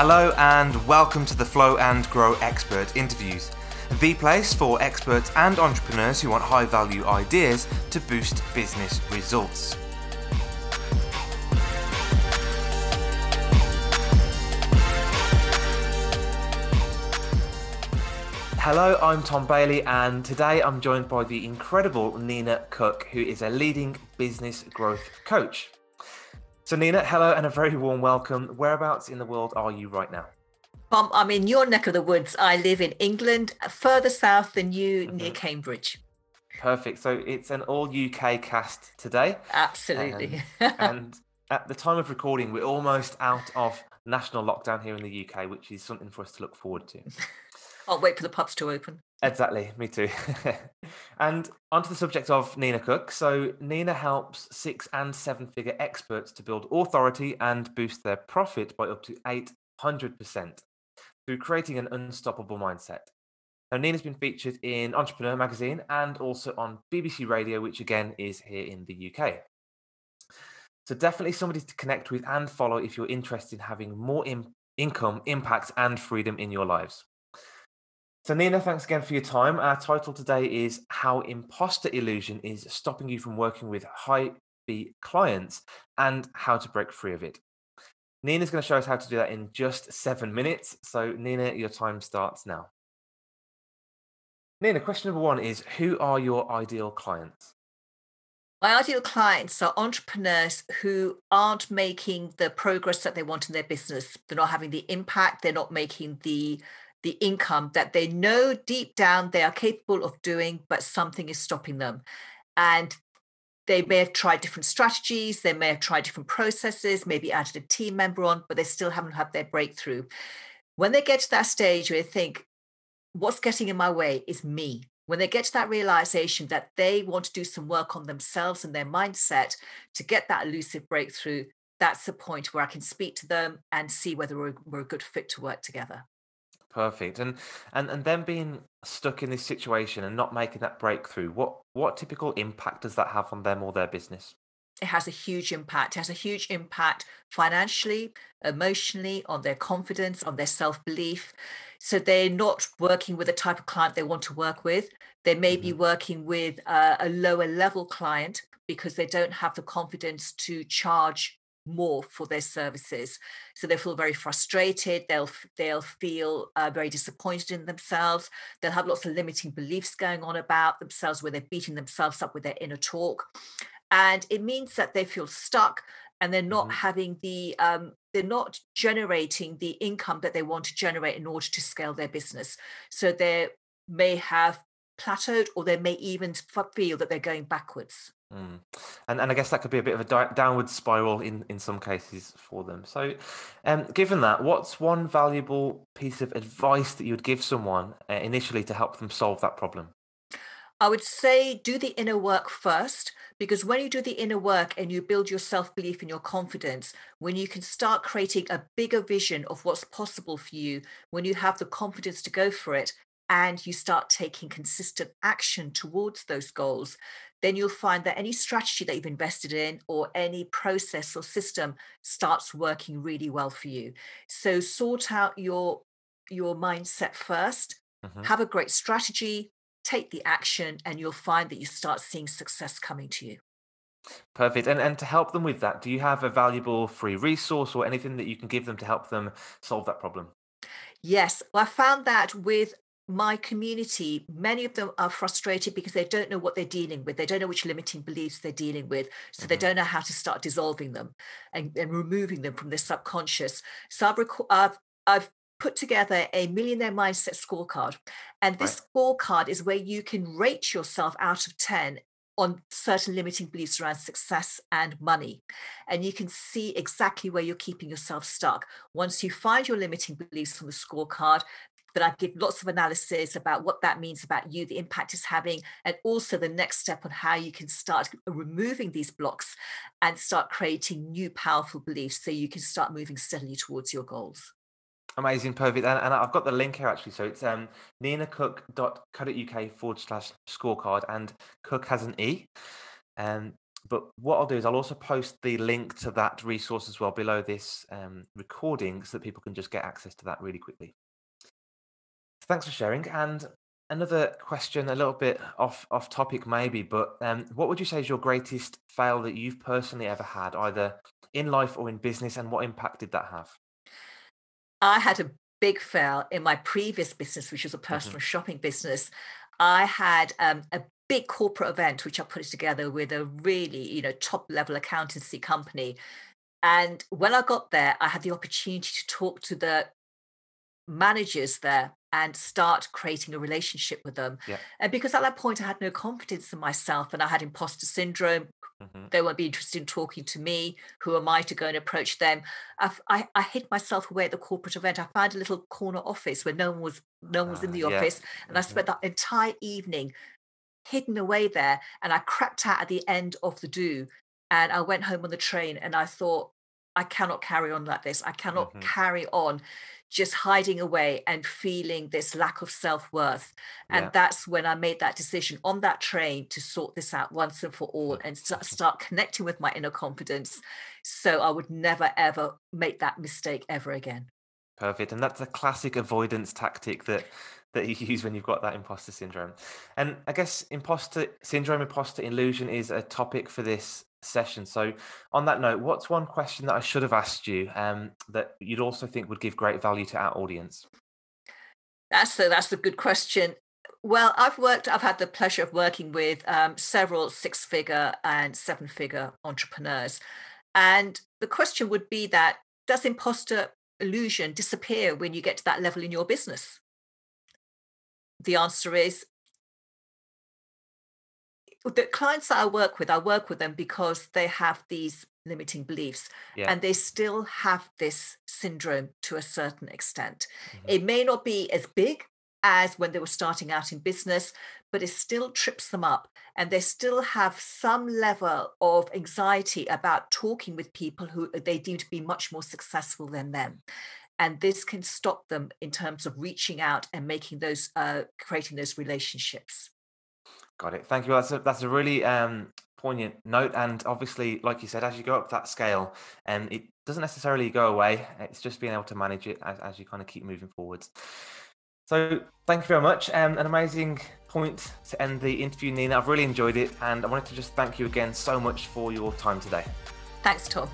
Hello and welcome to the Flow and Grow Expert Interviews, the place for experts and entrepreneurs who want high value ideas to boost business results. Hello, I'm Tom Bailey, and today I'm joined by the incredible Nina Cooke, who is a leading business growth coach. So, Nina, hello and a very warm welcome. Whereabouts in the world are you right now? Um, I'm in your neck of the woods. I live in England, further south than you, mm-hmm. near Cambridge. Perfect. So it's an all UK cast today. Absolutely. Um, and at the time of recording, we're almost out of national lockdown here in the UK, which is something for us to look forward to. I'll wait for the pubs to open. Exactly, me too. and onto the subject of Nina Cooke. So, Nina helps six and seven figure experts to build authority and boost their profit by up to 800% through creating an unstoppable mindset. Now, Nina's been featured in Entrepreneur magazine and also on BBC Radio, which again is here in the UK. So, definitely somebody to connect with and follow if you're interested in having more in- income, impact, and freedom in your lives. So, Nina, thanks again for your time. Our title today is How Imposter Illusion is Stopping You from Working with High Fee Clients and How to Break Free of It. Nina's going to show us how to do that in just seven minutes. So, Nina, your time starts now. Nina, question number one is Who are your ideal clients? My ideal clients are entrepreneurs who aren't making the progress that they want in their business. They're not having the impact, they're not making the the income that they know deep down they are capable of doing, but something is stopping them. And they may have tried different strategies, they may have tried different processes, maybe added a team member on, but they still haven't had their breakthrough. When they get to that stage where they think, what's getting in my way is me. When they get to that realization that they want to do some work on themselves and their mindset to get that elusive breakthrough, that's the point where I can speak to them and see whether we're, we're a good fit to work together. Perfect. And and and then being stuck in this situation and not making that breakthrough, what what typical impact does that have on them or their business? It has a huge impact. It has a huge impact financially, emotionally, on their confidence, on their self belief. So they're not working with the type of client they want to work with. They may mm-hmm. be working with a, a lower level client because they don't have the confidence to charge more for their services. So they feel very frustrated they'll they'll feel uh, very disappointed in themselves. They'll have lots of limiting beliefs going on about themselves where they're beating themselves up with their inner talk. And it means that they feel stuck and they're not mm-hmm. having the um, they're not generating the income that they want to generate in order to scale their business. So they may have plateaued or they may even feel that they're going backwards Mm. And and I guess that could be a bit of a di- downward spiral in in some cases for them. So, um, given that, what's one valuable piece of advice that you would give someone uh, initially to help them solve that problem? I would say do the inner work first, because when you do the inner work and you build your self belief and your confidence, when you can start creating a bigger vision of what's possible for you, when you have the confidence to go for it, and you start taking consistent action towards those goals, then you'll find that any strategy that you've invested in or any process or system starts working really well for you. So sort out your your mindset 1st mm-hmm. have a great strategy, take the action, and you'll find that you start seeing success coming to you. Perfect. And and to help them with that, do you have a valuable free resource or anything that you can give them to help them solve that problem? Yes, well, I found that with my community, many of them are frustrated because they don't know what they're dealing with. They don't know which limiting beliefs they're dealing with. So mm-hmm. they don't know how to start dissolving them and, and removing them from their subconscious. So I've, rec- I've, I've put together a millionaire mindset scorecard. And this right. scorecard is where you can rate yourself out of 10 on certain limiting beliefs around success and money. And you can see exactly where you're keeping yourself stuck. Once you find your limiting beliefs on the scorecard, but I give lots of analysis about what that means about you, the impact it's having, and also the next step on how you can start removing these blocks and start creating new powerful beliefs so you can start moving steadily towards your goals. Amazing, perfect. And, and, I've got the link here actually. So it's um, ninacooke.co.uk forward slash scorecard, and Cook has an E. Um, but what I'll do is I'll also post the link to that resource as well below this um, recording so that people can just get access to that really quickly. Thanks for sharing. And another question, a little bit off off topic maybe, but um, what would you say is your greatest fail that you've personally ever had, either in life or in business, and what impact did that have? I had a big fail in my previous business, which was a personal mm-hmm. shopping business. I had um, a big corporate event which I put together with a really, you know, top level accountancy company. And when I got there, I had the opportunity to talk to the managers there and start creating a relationship with them. Yeah. And because at that point I had no confidence in myself and I had imposter syndrome, mm-hmm. they won't be interested in talking to me. Who am I to go and approach them? I've, I, I hid myself away at the corporate event. I found a little corner office where no one was no one was in the uh, office, yeah. and mm-hmm. I spent that entire evening hidden away there. And I crept out at the end of the do, and I went home on the train, and I thought, I cannot carry on like this. I cannot mm-hmm. carry on just hiding away and feeling this lack of self worth. And yeah. that's when I made that decision on that train to sort this out once and for all and start connecting with my inner confidence. So I would never, ever make that mistake ever again. Perfect. And that's a classic avoidance tactic that that you use when you've got that imposter syndrome. And I guess imposter syndrome, imposter illusion is a topic for this session. So, on that note, what's one question that I should have asked you um, that you'd also think would give great value to our audience? That's the, that's a good question. Well, I've worked, I've had the pleasure of working with um, several six figure and seven figure entrepreneurs. And the question would be that does imposter illusion disappear when you get to that level in your business? The answer is the clients that I work with, I work with them because they have these limiting beliefs yeah. and they still have this syndrome to a certain extent. Mm-hmm. It may not be as big as when they were starting out in business, but it still trips them up. And they still have some level of anxiety about talking with people who they deem to be much more successful than them. And this can stop them in terms of reaching out and making those, uh, creating those relationships. Got it. Thank you. That's a, that's a really um, poignant note. And obviously, like you said, as you go up that scale, and um, it doesn't necessarily go away. It's just being able to manage it as, as you kind of keep moving forwards. So thank you very much. Um, an amazing point to end the interview, Nina. I've really enjoyed it. And I wanted to just thank you again so much for your time today. Thanks, Tom.